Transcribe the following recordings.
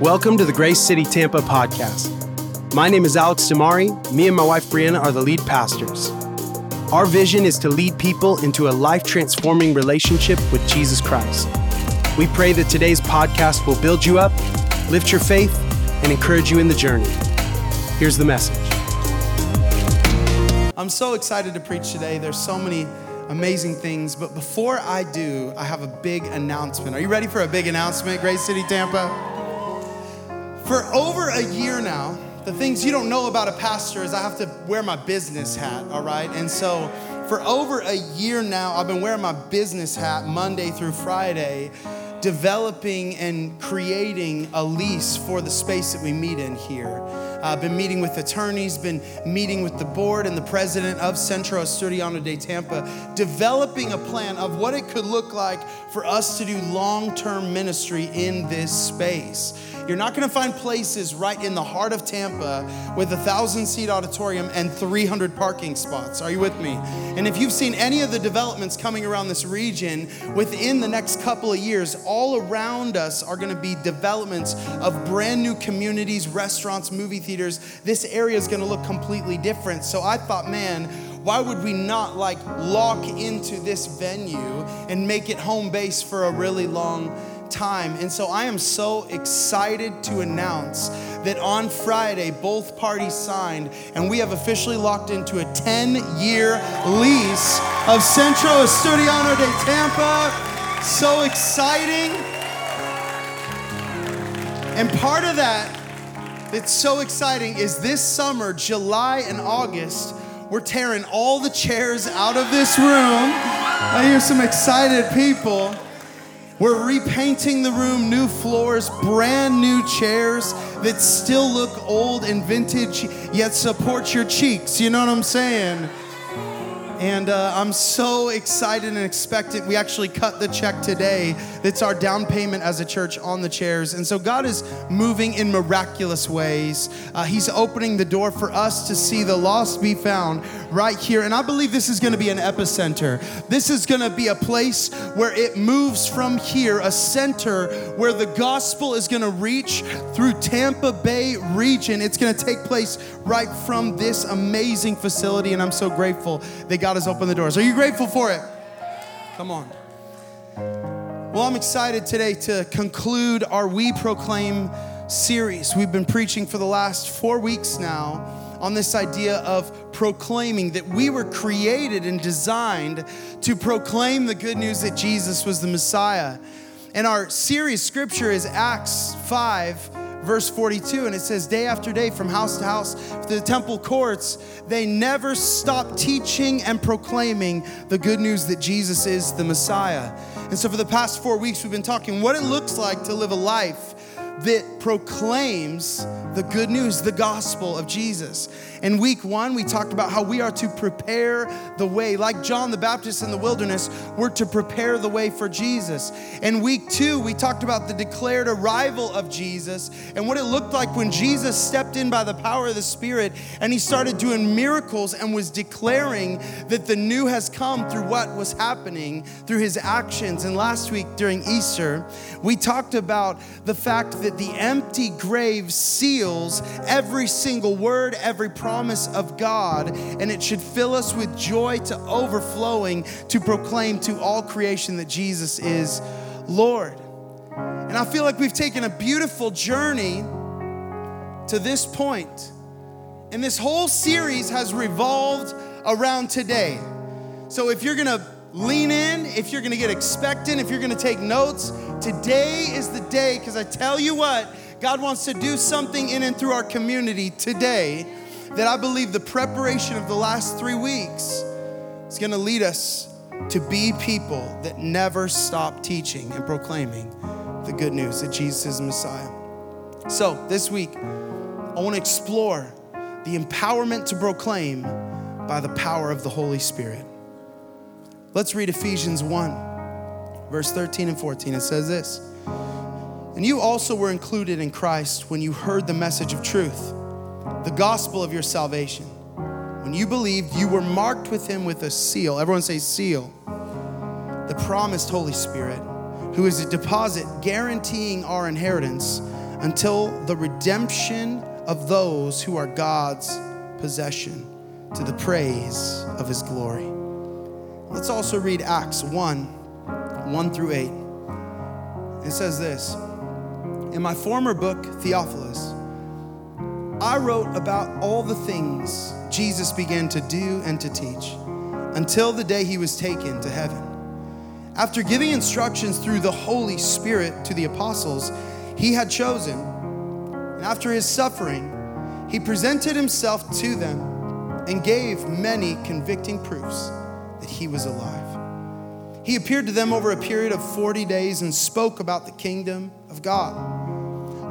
Welcome to the Grace City Tampa podcast. My name is Alex DiMare. Me and my wife Brianna are the lead pastors. Our vision is to lead people into a life transforming relationship with Jesus Christ. We pray that today's podcast will build you up, lift your faith, and encourage you in the journey. Here's the message. I'm so excited to preach today. There's so many amazing things, but before I do, I have a big announcement. Are you ready for a big announcement, Grace City Tampa? For over a year now, the things you don't know about a pastor is I have to wear my business hat, all right? And so for over a year now, I've been wearing my business hat Monday through Friday, developing and creating a lease for the space that we meet in here. I've uh, been meeting with attorneys, been meeting with the board and the president of Centro Asturiano de Tampa, developing a plan of what it could look like for us to do long term ministry in this space. You're not going to find places right in the heart of Tampa with a thousand seat auditorium and 300 parking spots. Are you with me? And if you've seen any of the developments coming around this region within the next couple of years, all around us are going to be developments of brand new communities, restaurants, movie theaters. This area is going to look completely different. So I thought, man, why would we not like lock into this venue and make it home base for a really long time. And so I am so excited to announce that on Friday, both parties signed, and we have officially locked into a 10 year lease of Centro Asturiano de Tampa. So exciting. And part of that that's so exciting is this summer, July and August, we're tearing all the chairs out of this room. I hear some excited people. We're repainting the room, new floors, brand new chairs that still look old and vintage, yet support your cheeks. You know what I'm saying? And uh, I'm so excited and expectant. We actually cut the check today. It's our down payment as a church on the chairs. And so God is moving in miraculous ways. Uh, he's opening the door for us to see the lost be found right here. And I believe this is going to be an epicenter. This is going to be a place where it moves from here, a center where the gospel is going to reach through Tampa Bay region. It's going to take place right from this amazing facility. And I'm so grateful that God has opened the doors. Are you grateful for it? Come on. Well, I'm excited today to conclude our We Proclaim series. We've been preaching for the last four weeks now on this idea of proclaiming that we were created and designed to proclaim the good news that Jesus was the Messiah. And our series scripture is Acts 5 verse 42, and it says, Day after day, from house to house, the temple courts, they never stopped teaching and proclaiming the good news that Jesus is the Messiah. And so, for the past four weeks, we've been talking what it looks like to live a life that proclaims the good news, the gospel of Jesus. In week one, we talked about how we are to prepare the way. Like John the Baptist in the wilderness, we're to prepare the way for Jesus. In week two, we talked about the declared arrival of Jesus and what it looked like when Jesus stepped in by the power of the Spirit and he started doing miracles and was declaring that the new has come through what was happening through his actions. And last week during Easter, we talked about the fact that the empty grave seals every single word, every promise of God, and it should fill us with joy to overflowing to proclaim to all creation that Jesus is Lord. And I feel like we've taken a beautiful journey to this point. And this whole series has revolved around today. So if you're gonna lean in, if you're gonna get expectant, if you're gonna take notes, today is the day, because I tell you what, God wants to do something in and through our community today that I believe the preparation of the last three weeks is going to lead us to be people that never stop teaching and proclaiming the good news that Jesus is Messiah. So, this week, I want to explore the empowerment to proclaim by the power of the Holy Spirit. Let's read Ephesians 1, verse 13 and 14. It says this And you also were included in Christ when you heard the message of truth the gospel of your salvation. When you believed, you were marked with him with a seal. Everyone say, seal. The promised Holy Spirit, who is a deposit guaranteeing our inheritance until the redemption of those who are God's possession to the praise of his glory. Let's also read Acts 1 1 through 8. It says this In my former book, Theophilus, I wrote about all the things Jesus began to do and to teach until the day he was taken to heaven. After giving instructions through the Holy Spirit to the apostles he had chosen, and after his suffering, he presented himself to them and gave many convicting proofs that he was alive. He appeared to them over a period of 40 days and spoke about the kingdom of God.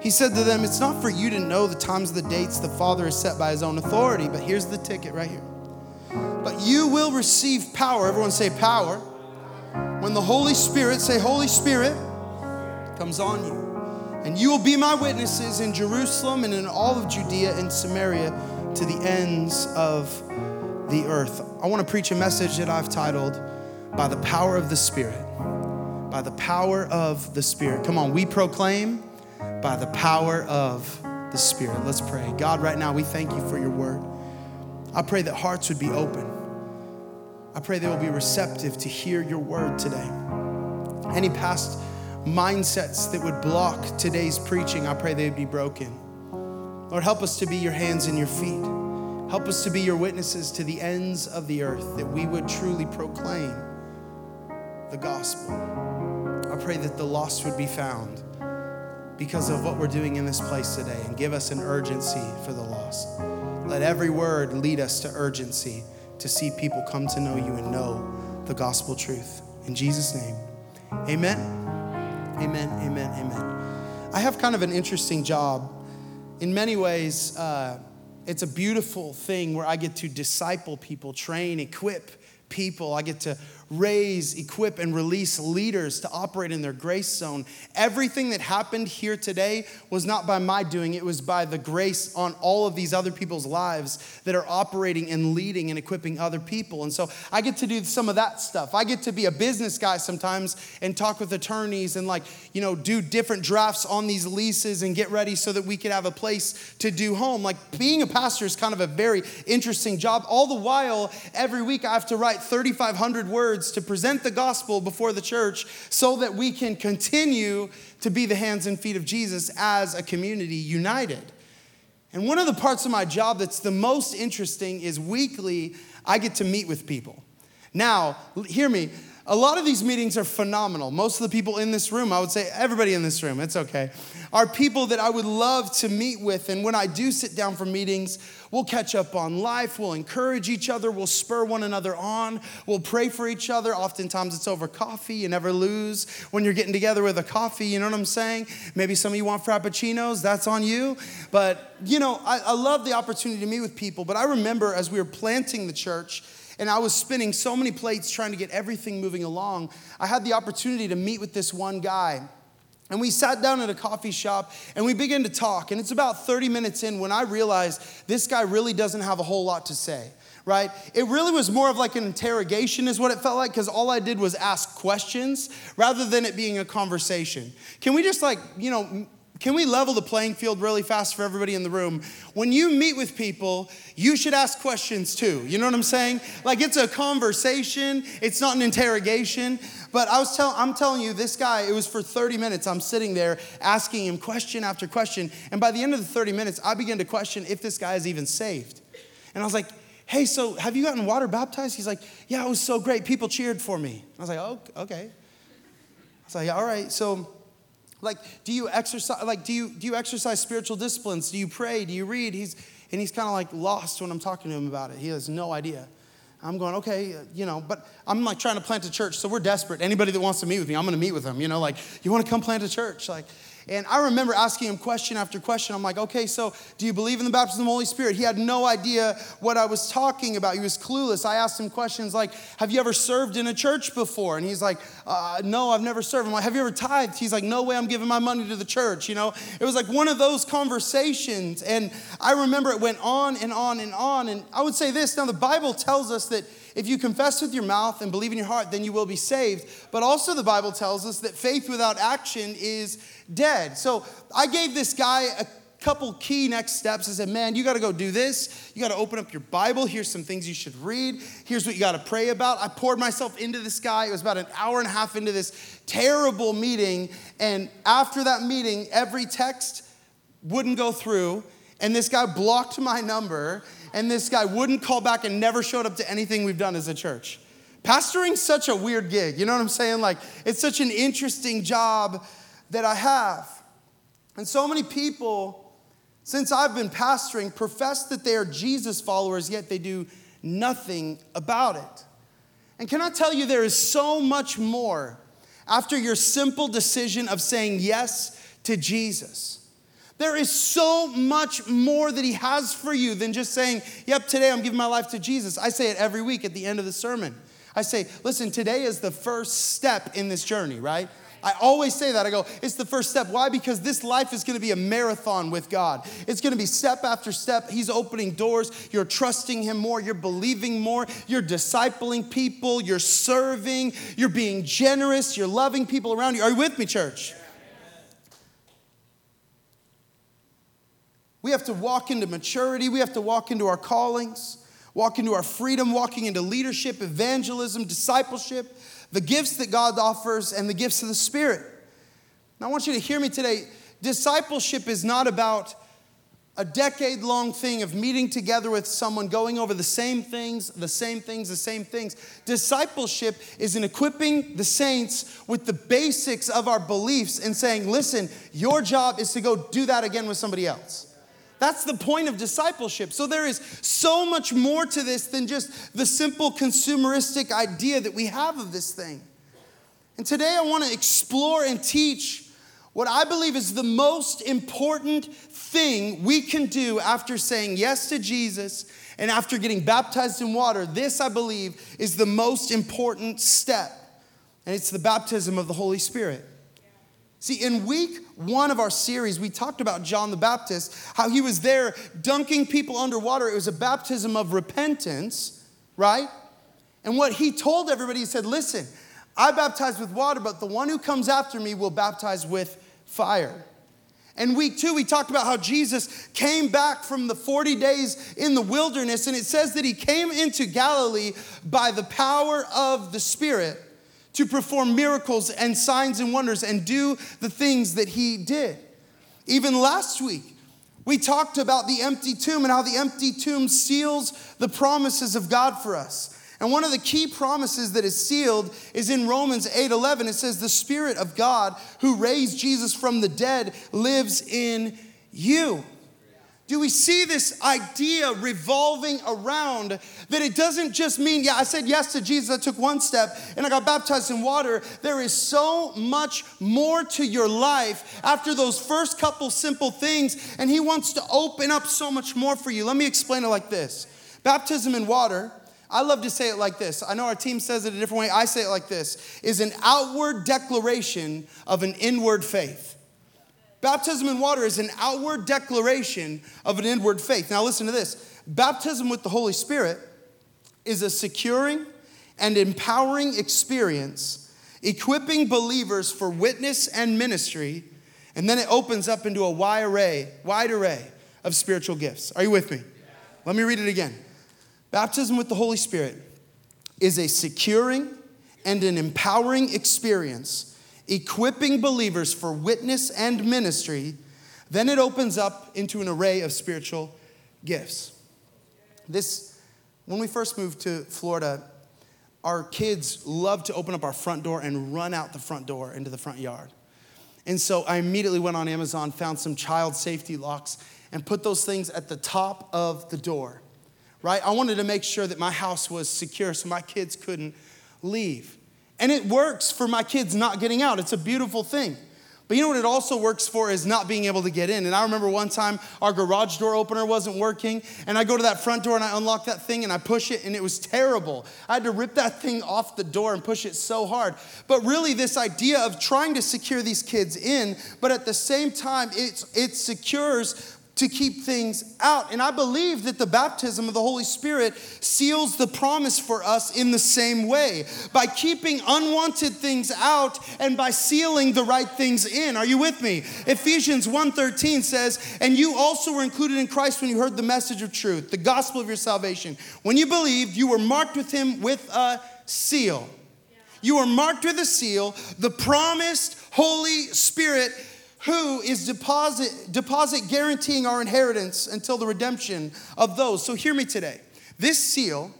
He said to them, It's not for you to know the times, the dates the Father has set by his own authority, but here's the ticket right here. But you will receive power. Everyone say power. When the Holy Spirit, say Holy Spirit, comes on you. And you will be my witnesses in Jerusalem and in all of Judea and Samaria to the ends of the earth. I want to preach a message that I've titled, By the Power of the Spirit. By the power of the Spirit. Come on, we proclaim by the power of the Spirit. Let's pray. God, right now, we thank you for your word. I pray that hearts would be open. I pray they will be receptive to hear your word today. Any past mindsets that would block today's preaching, I pray they would be broken. Lord, help us to be your hands and your feet. Help us to be your witnesses to the ends of the earth, that we would truly proclaim the gospel. I pray that the lost would be found because of what we're doing in this place today and give us an urgency for the lost. Let every word lead us to urgency to see people come to know you and know the gospel truth. In Jesus' name, amen. Amen, amen, amen. I have kind of an interesting job. In many ways, uh, it's a beautiful thing where I get to disciple people, train, equip people. I get to raise, equip, and release leaders to operate in their grace zone. Everything that happened here today was not by my doing, it was by the grace on all of these other people's lives that are operating and leading and equipping other people. And so I get to do some of that stuff. I get to be a business guy sometimes and talk with attorneys and, like, you know, do different drafts on these leases and get ready so that we could have a place to do home. Like, being a pastor is kind of a very interesting job. All the while, every week I have to write 3,500 words words to present the gospel before the church so that we can continue to be the hands and feet of Jesus as a community united. And one of the parts of my job that's the most interesting is weekly, I get to meet with people. Now, hear me, a lot of these meetings are phenomenal. Most of the people in this room, I would say everybody in this room, it's okay, are people that I would love to meet with. And when I do sit down for meetings, we'll catch up on life, we'll encourage each other, we'll spur one another on, we'll pray for each other. Oftentimes it's over coffee. You never lose when you're getting together with a coffee, you know what I'm saying? Maybe some of you want frappuccinos, that's on you. But, you know, I, I love the opportunity to meet with people. But I remember as we were planting the church, and I was spinning so many plates trying to get everything moving along. I had the opportunity to meet with this one guy. And we sat down at a coffee shop and we began to talk. And it's about 30 minutes in when I realized this guy really doesn't have a whole lot to say right? It really was more of like an interrogation, is what it felt like, because all I did was ask questions rather than it being a conversation. Can we just like, you know, can we level the playing field really fast for everybody in the room? When you meet with people, you should ask questions too. You know what I'm saying? Like it's a conversation, it's not an interrogation. But I was tell, I'm telling you, this guy, it was for 30 minutes. I'm sitting there asking him question after question. And by the end of the 30 minutes, I began to question if this guy is even saved. And I was like, hey, so have you gotten water baptized? He's like, yeah, it was so great. People cheered for me. I was like, oh, okay. I was like, all right, so like, do you exercise? Like, do you do you exercise spiritual disciplines? Do you pray? Do you read? He's and he's kind of like lost when I'm talking to him about it. He has no idea. I'm going, okay, you know, but I'm like trying to plant a church, so we're desperate. Anybody that wants to meet with me, I'm going to meet with them. You know, like, you want to come plant a church? Like, And I remember asking him question after question. I'm like, okay, so do you believe in the baptism of the Holy Spirit? He had no idea what I was talking about. He was clueless. I asked him questions like, have you ever served in a church before? And he's like, uh, no, I've never served. I'm like, have you ever tithed? He's like, no way, I'm giving my money to the church. You know, it was like one of those conversations. And I remember it went on and on and on. And I would say this now, the Bible tells us that if you confess with your mouth and believe in your heart, then you will be saved. But also, the Bible tells us that faith without action is dead. So I gave this guy a couple key next steps. I said, man, you got to go do this. You got to open up your Bible. Here's some things you should read. Here's what you got to pray about. I poured myself into this guy. It was about an hour and a half into this terrible meeting. And after that meeting, every text wouldn't go through. And this guy blocked my number and this guy wouldn't call back and never showed up to anything we've done as a church. Pastoring's such a weird gig. You know what I'm saying? Like, it's such an interesting job that I have. And so many people, since I've been pastoring, profess that they are Jesus followers, yet they do nothing about it. And can I tell you, there is so much more after your simple decision of saying yes to Jesus. There is so much more that He has for you than just saying, Yep, today I'm giving my life to Jesus. I say it every week at the end of the sermon. I say, Listen, today is the first step in this journey, right? I always say that. I go, it's the first step. Why? Because this life is going to be a marathon with God. It's going to be step after step. He's opening doors. You're trusting Him more. You're believing more. You're discipling people. You're serving. You're being generous. You're loving people around you. Are you with me, church? We have to walk into maturity. We have to walk into our callings, walk into our freedom, walking into leadership, evangelism, discipleship, the gifts that God offers, and the gifts of the Spirit. Now, I want you to hear me today. Discipleship is not about a decade long thing of meeting together with someone, going over the same things, the same things, the same things. Discipleship is in equipping the saints with the basics of our beliefs and saying, listen, your job is to go do that again with somebody else. That's the point of discipleship. So there is so much more to this than just the simple consumeristic idea that we have of this thing. And today I want to explore and teach what I believe is the most important thing we can do after saying yes to Jesus and after getting baptized in water. This, I believe, is the most important step, and it's the baptism of the Holy Spirit. See, in week one of our series, we talked about John the Baptist, how he was there dunking people underwater. It was a baptism of repentance, right? And what he told everybody, he said, Listen, I baptize with water, but the one who comes after me will baptize with fire. And week two, we talked about how Jesus came back from the 40 days in the wilderness, and it says that he came into Galilee by the power of the Spirit to perform miracles and signs and wonders and do the things that he did. Even last week, we talked about the empty tomb and how the empty tomb seals the promises of God for us. And one of the key promises that is sealed is in Romans 8:11. It says, "The Spirit of God who raised Jesus from the dead lives in you." Do we see this idea revolving around that it doesn't just mean, yeah, I said yes to Jesus, I took one step and I got baptized in water. There is so much more to your life after those first couple simple things, and He wants to open up so much more for you. Let me explain it like this Baptism in water. I love to say it like this. I know our team says it a different way. I say it like this is an outward declaration of an inward faith. Baptism in water is an outward declaration of an inward faith. Now, listen to this baptism with the Holy Spirit is a securing and empowering experience, equipping believers for witness and ministry, and then it opens up into a wide array, wide array of spiritual gifts. Are you with me? Let me read it again. Baptism with the Holy Spirit is a securing and an empowering experience equipping believers for witness and ministry, then it opens up into an array of spiritual gifts. This, when we first moved to Florida, our kids loved to open up our front door and run out the front door into the front yard. And so I immediately went on Amazon, found some child safety locks, and put those things at the top of the door, right? I wanted to make sure that my house was secure so my kids couldn't leave. And it works for my kids not getting out. It's a beautiful thing. But you know what it also works for is not being able to get in. And I remember one time our garage door opener wasn't working, and I go to that front door and I unlock that thing and I push it, and it was terrible. I had to rip that thing off the door and push it so hard. But really, this idea of trying to secure these kids in, but at the same time, it's, it secures to keep things out. And I believe that the baptism of the Holy Spirit seals the promise for us in the same way by keeping unwanted things out and by sealing the right things in. Are you with me? Ephesians 1:13 says, "And you also were included in Christ when you heard the message of truth, the gospel of your salvation. When you believed, you were marked with him with a seal." You are marked with a seal, the promised Holy Spirit who is deposit, deposit guaranteeing our inheritance until the redemption of those. So hear me today. This seal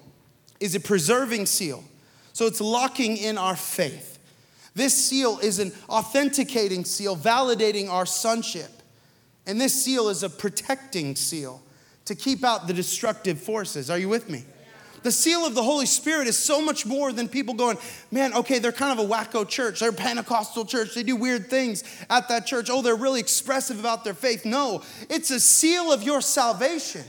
is a preserving seal. So it's locking in our faith. This seal is an authenticating seal, validating our sonship. And this seal is a protecting seal to keep out the destructive forces. Are you with me? The seal of the Holy Spirit is so much more than people going, man, okay, they're kind of a wacko church. They're a Pentecostal church. They do weird things at that church. Oh, they're really expressive about their faith. No, it's a seal of your salvation.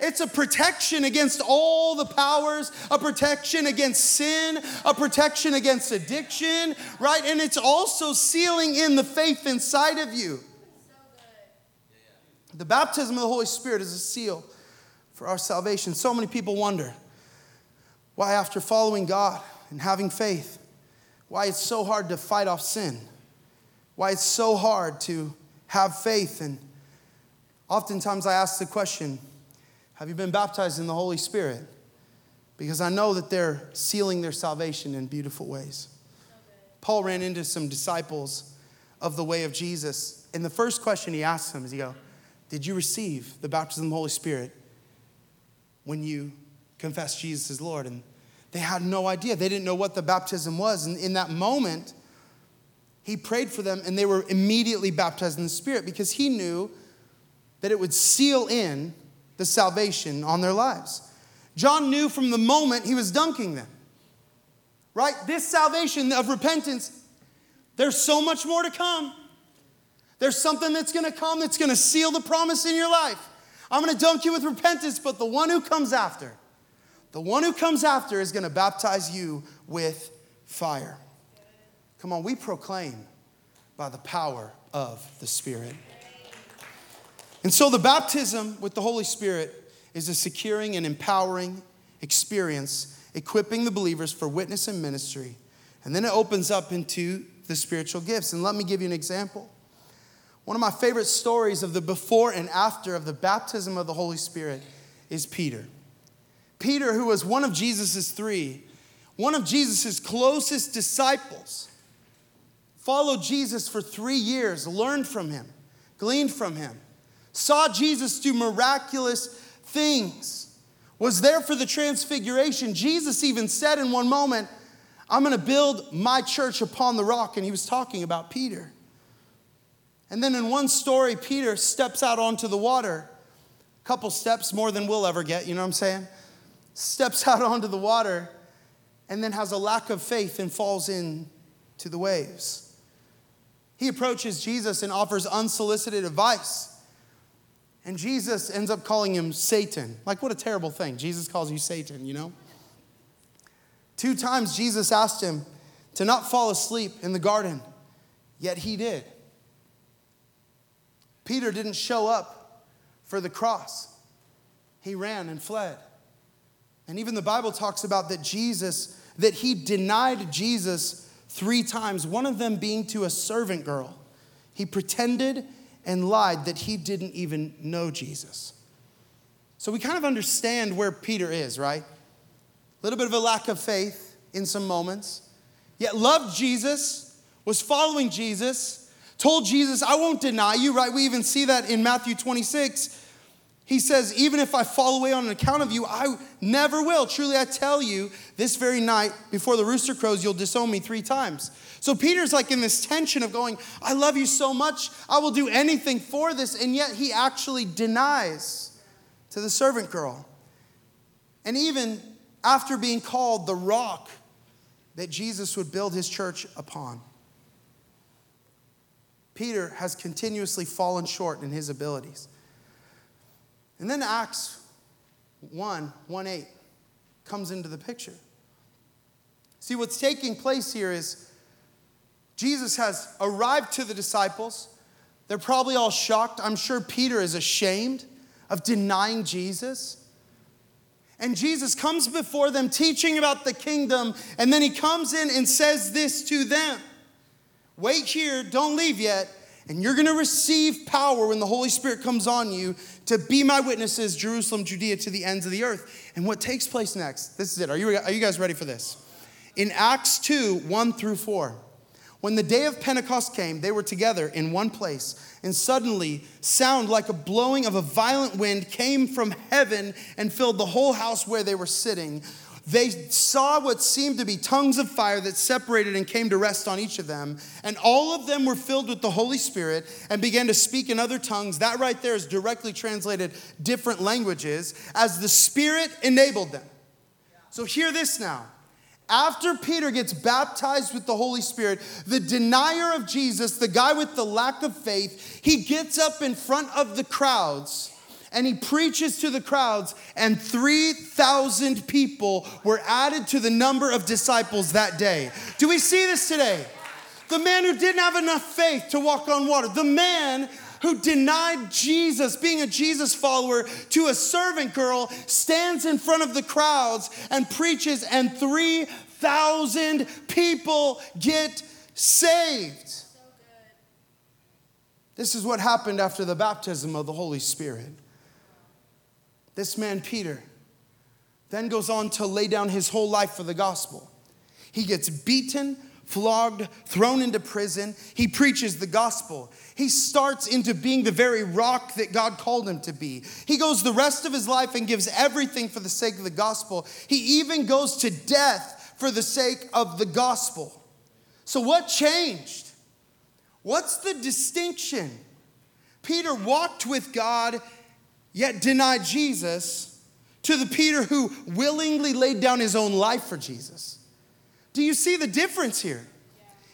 It's a protection against all the powers, a protection against sin, a protection against addiction, right? And it's also sealing in the faith inside of you. The baptism of the Holy Spirit is a seal for our salvation. So many people wonder why, after following God and having faith, why it's so hard to fight off sin, why it's so hard to have faith. And oftentimes I ask the question Have you been baptized in the Holy Spirit? Because I know that they're sealing their salvation in beautiful ways. Paul ran into some disciples of the way of Jesus. And the first question he asked them is, he go, Did you receive the baptism of the Holy Spirit when you confessed Jesus as Lord? And they had no idea. They didn't know what the baptism was. And in that moment, he prayed for them and they were immediately baptized in the Spirit because he knew that it would seal in the salvation on their lives. John knew from the moment he was dunking them, right? This salvation of repentance, there's so much more to come. There's something that's gonna come that's gonna seal the promise in your life. I'm gonna dunk you with repentance, but the one who comes after, the one who comes after is going to baptize you with fire. Come on, we proclaim by the power of the Spirit. And so the baptism with the Holy Spirit is a securing and empowering experience, equipping the believers for witness and ministry. And then it opens up into the spiritual gifts. And let me give you an example. One of my favorite stories of the before and after of the baptism of the Holy Spirit is Peter. Peter, who was one of Jesus' three, one of Jesus' closest disciples, followed Jesus for three years, learned from him, gleaned from him, saw Jesus do miraculous things, was there for the transfiguration. Jesus even said in one moment, I'm gonna build my church upon the rock, and he was talking about Peter. And then in one story, Peter steps out onto the water, a couple steps more than we'll ever get, you know what I'm saying? Steps out onto the water and then has a lack of faith and falls into the waves. He approaches Jesus and offers unsolicited advice. And Jesus ends up calling him Satan. Like, what a terrible thing. Jesus calls you Satan, you know? Two times Jesus asked him to not fall asleep in the garden, yet he did. Peter didn't show up for the cross, he ran and fled. And even the Bible talks about that Jesus, that he denied Jesus three times, one of them being to a servant girl. He pretended and lied that he didn't even know Jesus. So we kind of understand where Peter is, right? A little bit of a lack of faith in some moments, yet loved Jesus, was following Jesus, told Jesus, I won't deny you, right? We even see that in Matthew 26 he says, Even if I fall away on account of you, I never will. Truly, I tell you, this very night, before the rooster crows, you'll disown me three times. So Peter's like in this tension of going, I love you so much, I will do anything for this. And yet he actually denies to the servant girl. And even after being called the rock that Jesus would build his church upon, Peter has continuously fallen short in his abilities. And then Acts 1 1 8 comes into the picture. See, what's taking place here is Jesus has arrived to the disciples. They're probably all shocked. I'm sure Peter is ashamed of denying Jesus. And Jesus comes before them teaching about the kingdom, and then he comes in and says this to them Wait here, don't leave yet, and you're gonna receive power when the Holy Spirit comes on you to be my witnesses, Jerusalem, Judea, to the ends of the earth. And what takes place next? This is it. Are you, are you guys ready for this? In Acts 2 1 through 4, when the day of Pentecost came, they were together in one place and suddenly sound like a blowing of a violent wind came from heaven and filled the whole house where they were sitting they saw what seemed to be tongues of fire that separated and came to rest on each of them and all of them were filled with the holy spirit and began to speak in other tongues. That right there is directly translated different languages as the spirit enabled them. So hear this now. After Peter gets baptized with the Holy Spirit, the denier of Jesus, the guy with the lack of faith, he gets up in front of the crowds and he preaches to the crowds, and 3,000 people were added to the number of disciples that day. Do we see this today? The man who didn't have enough faith to walk on water, the man who denied Jesus, being a Jesus follower, to a servant girl, stands in front of the crowds and preaches, and 3,000 people get saved. This is what happened after the baptism of the Holy Spirit. This man, Peter, then goes on to lay down his whole life for the gospel. He gets beaten, flogged, thrown into prison. He preaches the gospel. He starts into being the very rock that God called him to be. He goes the rest of his life and gives everything for the sake of the gospel. He even goes to death for the sake of the gospel. So, what changed? What's the distinction? Peter walked with God, yet denied Jesus, to the Peter who willingly laid down his own life for Jesus. Do you see the difference here?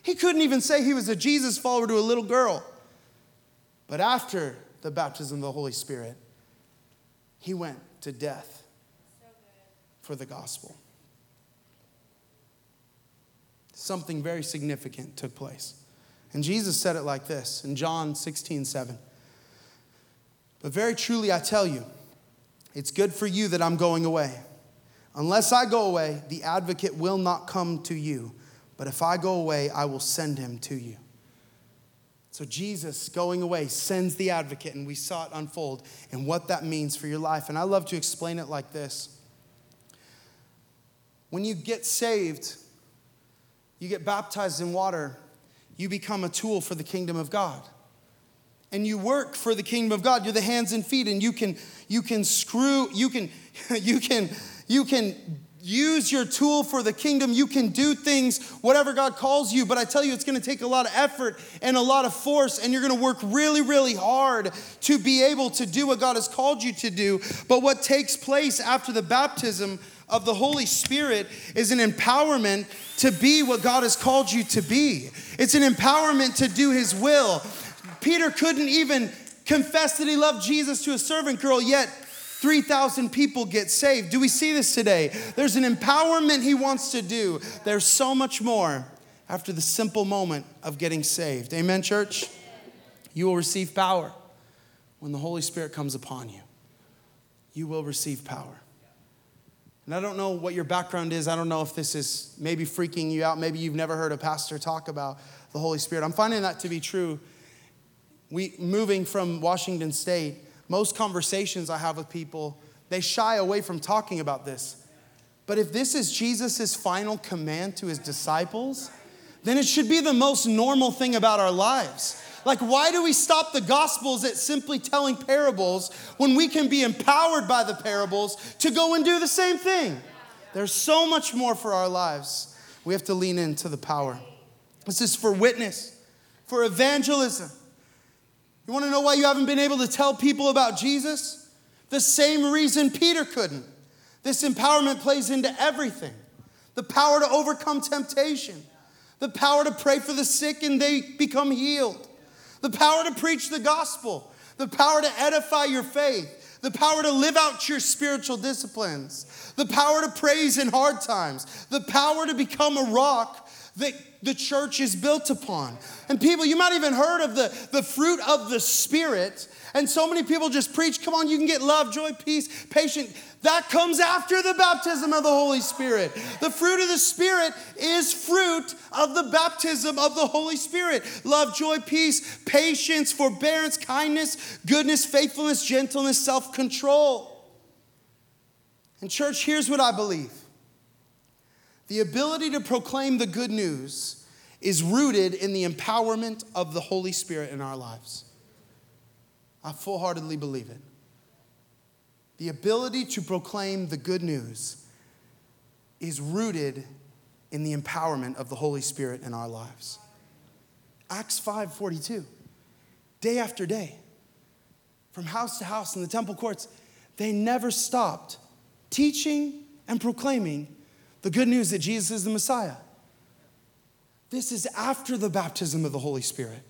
He couldn't even say he was a Jesus follower to a little girl. But after the baptism of the Holy Spirit, he went to death for the gospel. Something very significant took place. And Jesus said it like this in John 16, 7. But very truly, I tell you, it's good for you that I'm going away. Unless I go away, the advocate will not come to you. But if I go away, I will send him to you. So Jesus going away sends the advocate, and we saw it unfold and what that means for your life. And I love to explain it like this When you get saved, you get baptized in water, you become a tool for the kingdom of God. And you work for the kingdom of God. You're the hands and feet, and you can you can screw, you can, you can you can use your tool for the kingdom. You can do things, whatever God calls you. But I tell you, it's going to take a lot of effort and a lot of force, and you're going to work really, really hard to be able to do what God has called you to do. But what takes place after the baptism of the Holy Spirit is an empowerment to be what God has called you to be. It's an empowerment to do His will. Peter couldn't even confess that he loved Jesus to a servant girl, yet 3,000 people get saved. Do we see this today? There's an empowerment he wants to do. There's so much more after the simple moment of getting saved. Amen, church? You will receive power when the Holy Spirit comes upon you. You will receive power. And I don't know what your background is. I don't know if this is maybe freaking you out. Maybe you've never heard a pastor talk about the Holy Spirit. I'm finding that to be true. We moving from Washington State, most conversations I have with people, they shy away from talking about this. But if this is Jesus' final command to his disciples, then it should be the most normal thing about our lives. Like, why do we stop the Gospels at simply telling parables when we can be empowered by the parables to go and do the same thing? There's so much more for our lives. We have to lean into the power. This is for witness, for evangelism, you want to know why you haven't been able to tell people about Jesus? The same reason Peter couldn't. This empowerment plays into everything. The power to overcome temptation, the power to pray for the sick and they become healed, the power to preach the gospel, the power to edify your faith, the power to live out your spiritual disciplines, the power to praise in hard times, the power to become a rock that the church is built upon. And people, you might even heard of the, the fruit of the Spirit. And so many people just preach, come on, you can get love, joy, peace, patience. That comes after the baptism of the Holy Spirit. The fruit of the Spirit is fruit of the baptism of the Holy Spirit love, joy, peace, patience, forbearance, kindness, goodness, faithfulness, gentleness, self control. And, church, here's what I believe the ability to proclaim the good news is rooted in the empowerment of the Holy Spirit in our lives. I full heartedly believe it. The ability to proclaim the good news is rooted in the empowerment of the Holy Spirit in our lives. Acts 5:42. Day after day, from house to house in the temple courts, they never stopped teaching and proclaiming the good news that Jesus is the Messiah. This is after the baptism of the Holy Spirit.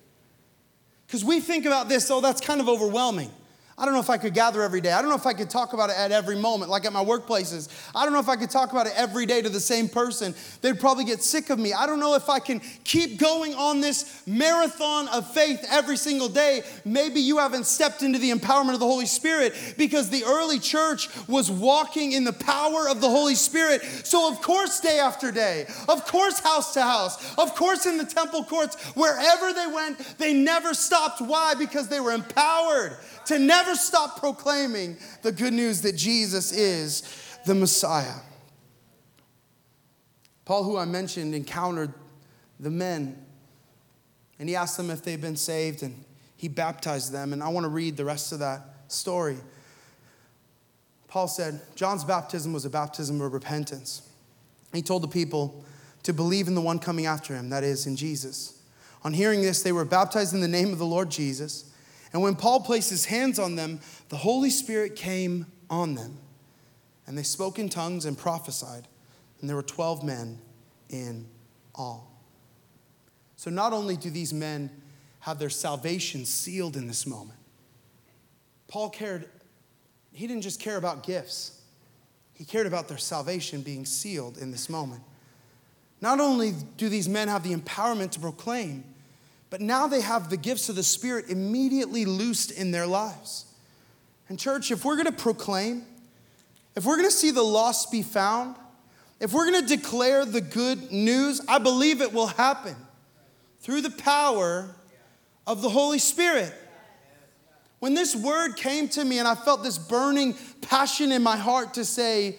Because we think about this, oh, that's kind of overwhelming. I don't know if I could gather every day. I don't know if I could talk about it at every moment, like at my workplaces. I don't know if I could talk about it every day to the same person. They'd probably get sick of me. I don't know if I can keep going on this marathon of faith every single day. Maybe you haven't stepped into the empowerment of the Holy Spirit because the early church was walking in the power of the Holy Spirit. So, of course, day after day, of course, house to house, of course, in the temple courts, wherever they went, they never stopped. Why? Because they were empowered to never stop proclaiming the good news that Jesus is the Messiah. Paul, who I mentioned, encountered the men and he asked them if they'd been saved and he baptized them. And I want to read the rest of that story. Paul said, John's baptism was a baptism of repentance. He told the people to believe in the one coming after him, that is, in Jesus. On hearing this, they were baptized in the name of the Lord Jesus. And when Paul placed his hands on them, the Holy Spirit came on them. And they spoke in tongues and prophesied. And there were 12 men in all. So not only do these men have their salvation sealed in this moment, Paul cared, he didn't just care about gifts, he cared about their salvation being sealed in this moment. Not only do these men have the empowerment to proclaim, but now they have the gifts of the Spirit immediately loosed in their lives. And, church, if we're to proclaim, if we're to see the lost be found, if we're to declare the good news, I believe it will happen through the power of the Holy Spirit. When this word came to me and I felt this burning passion in my heart to say,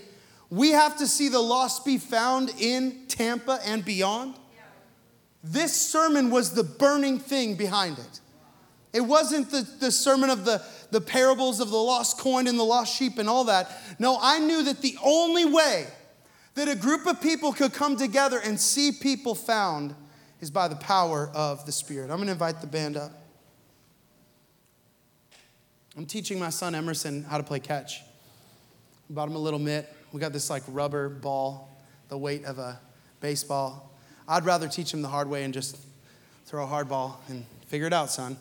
we have to see the lost be found in Tampa and beyond. This sermon was the burning thing behind it. It wasn't the, the sermon of the, the parables of the lost coin and the lost sheep and all that. No, I knew that the only way that a group of people could come together and see people found is by the power of the Spirit. I'm going to invite the band up. I'm teaching my son Emerson how to play catch. Bought him a little mitt. We got this like rubber ball, the weight of a baseball. I'd rather teach him the hard way and just throw a hard ball and figure it out, son.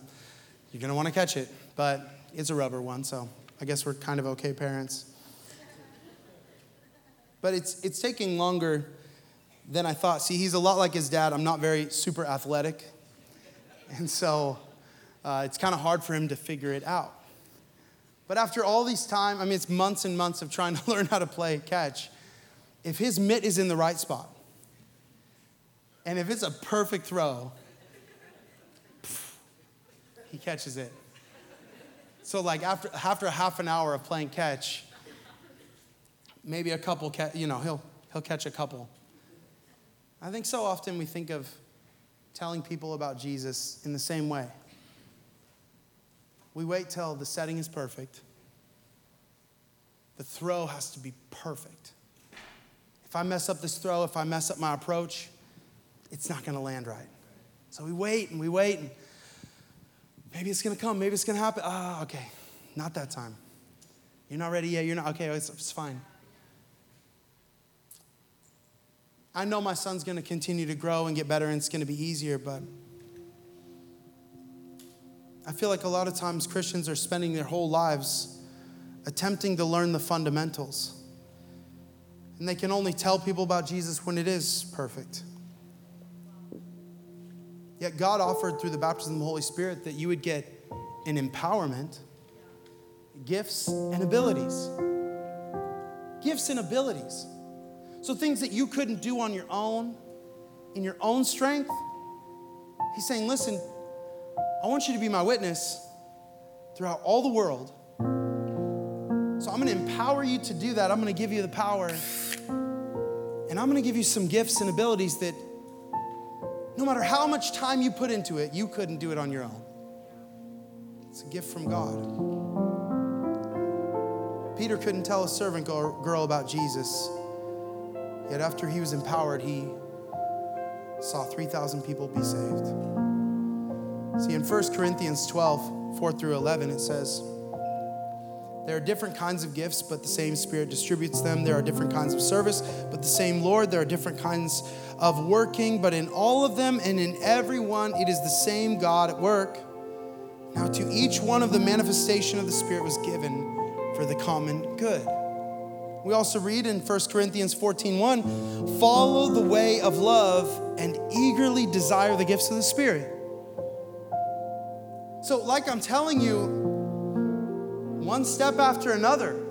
You're going to want to catch it, but it's a rubber one, so I guess we're kind of okay parents. But it's, it's taking longer than I thought. See, he's a lot like his dad. I'm not very super athletic. And so uh, it's kind of hard for him to figure it out. But after all these time, I mean, it's months and months of trying to learn how to play catch. If his mitt is in the right spot, and if it's a perfect throw, he catches it. So, like after, after half an hour of playing catch, maybe a couple, you know, he'll, he'll catch a couple. I think so often we think of telling people about Jesus in the same way. We wait till the setting is perfect. The throw has to be perfect. If I mess up this throw, if I mess up my approach, it's not going to land right. So we wait and we wait, and maybe it's going to come, maybe it's going to happen. Ah, okay, not that time. You're not ready yet. You're not, okay, it's, it's fine. I know my son's going to continue to grow and get better, and it's going to be easier, but I feel like a lot of times Christians are spending their whole lives attempting to learn the fundamentals. And they can only tell people about Jesus when it is perfect. Yet God offered through the baptism of the Holy Spirit that you would get an empowerment, gifts, and abilities. Gifts and abilities. So things that you couldn't do on your own, in your own strength. He's saying, listen, I want you to be my witness throughout all the world. So I'm going to empower you to do that. I'm going to give you the power. And I'm going to give you some gifts and abilities that no matter how much time you put into it, you couldn't do it on your own. It's a gift from God. Peter couldn't tell a servant girl about Jesus, yet after he was empowered, he saw 3,000 people be saved. See, in 1 Corinthians 12, 4 through 11, it says, there are different kinds of gifts, but the same Spirit distributes them. There are different kinds of service, but the same Lord. There are different kinds of working, but in all of them and in every one, it is the same God at work. Now, to each one of the manifestation of the Spirit was given for the common good. We also read in 1 Corinthians 14 1, follow the way of love and eagerly desire the gifts of the Spirit. So, like I'm telling you, one step after another.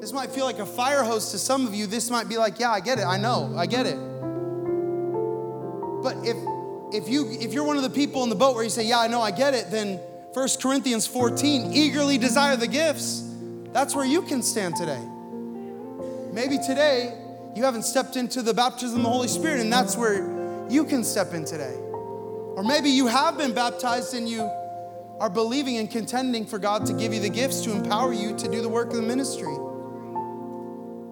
This might feel like a fire hose to some of you. This might be like, yeah, I get it. I know. I get it. But if if you if you're one of the people in the boat where you say, "Yeah, I know, I get it," then 1 Corinthians 14, eagerly desire the gifts. That's where you can stand today. Maybe today you haven't stepped into the baptism of the Holy Spirit and that's where you can step in today. Or maybe you have been baptized and you are believing and contending for God to give you the gifts to empower you to do the work of the ministry.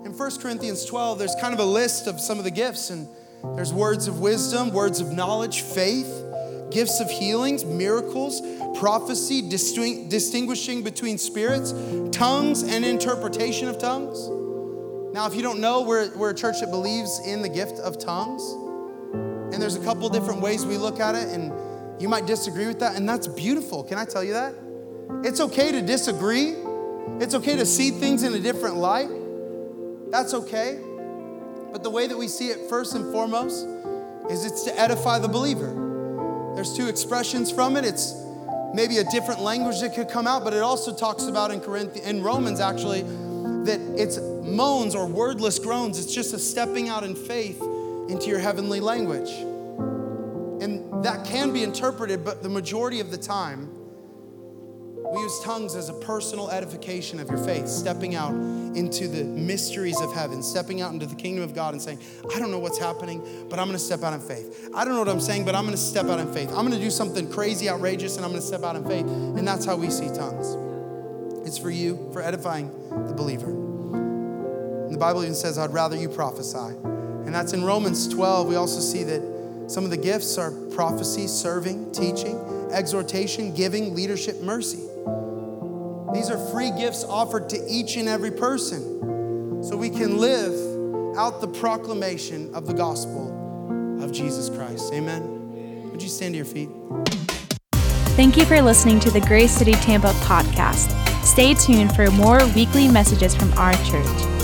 In 1 Corinthians 12, there's kind of a list of some of the gifts, and there's words of wisdom, words of knowledge, faith, gifts of healings, miracles, prophecy, distinguishing between spirits, tongues, and interpretation of tongues. Now, if you don't know, we're, we're a church that believes in the gift of tongues. And there's a couple different ways we look at it. And you might disagree with that, and that's beautiful. Can I tell you that? It's okay to disagree. It's okay to see things in a different light. That's okay. But the way that we see it first and foremost is it's to edify the believer. There's two expressions from it. It's maybe a different language that could come out, but it also talks about in Corinthians, in Romans actually, that it's moans or wordless groans. It's just a stepping out in faith into your heavenly language. And that can be interpreted, but the majority of the time, we use tongues as a personal edification of your faith, stepping out into the mysteries of heaven, stepping out into the kingdom of God and saying, I don't know what's happening, but I'm gonna step out in faith. I don't know what I'm saying, but I'm gonna step out in faith. I'm gonna do something crazy, outrageous, and I'm gonna step out in faith. And that's how we see tongues. It's for you, for edifying the believer. And the Bible even says, I'd rather you prophesy. And that's in Romans 12. We also see that some of the gifts are prophecy, serving, teaching, exhortation, giving, leadership, mercy. These are free gifts offered to each and every person so we can live out the proclamation of the gospel of Jesus Christ. Amen. Would you stand to your feet? Thank you for listening to the Grace City Tampa podcast. Stay tuned for more weekly messages from our church.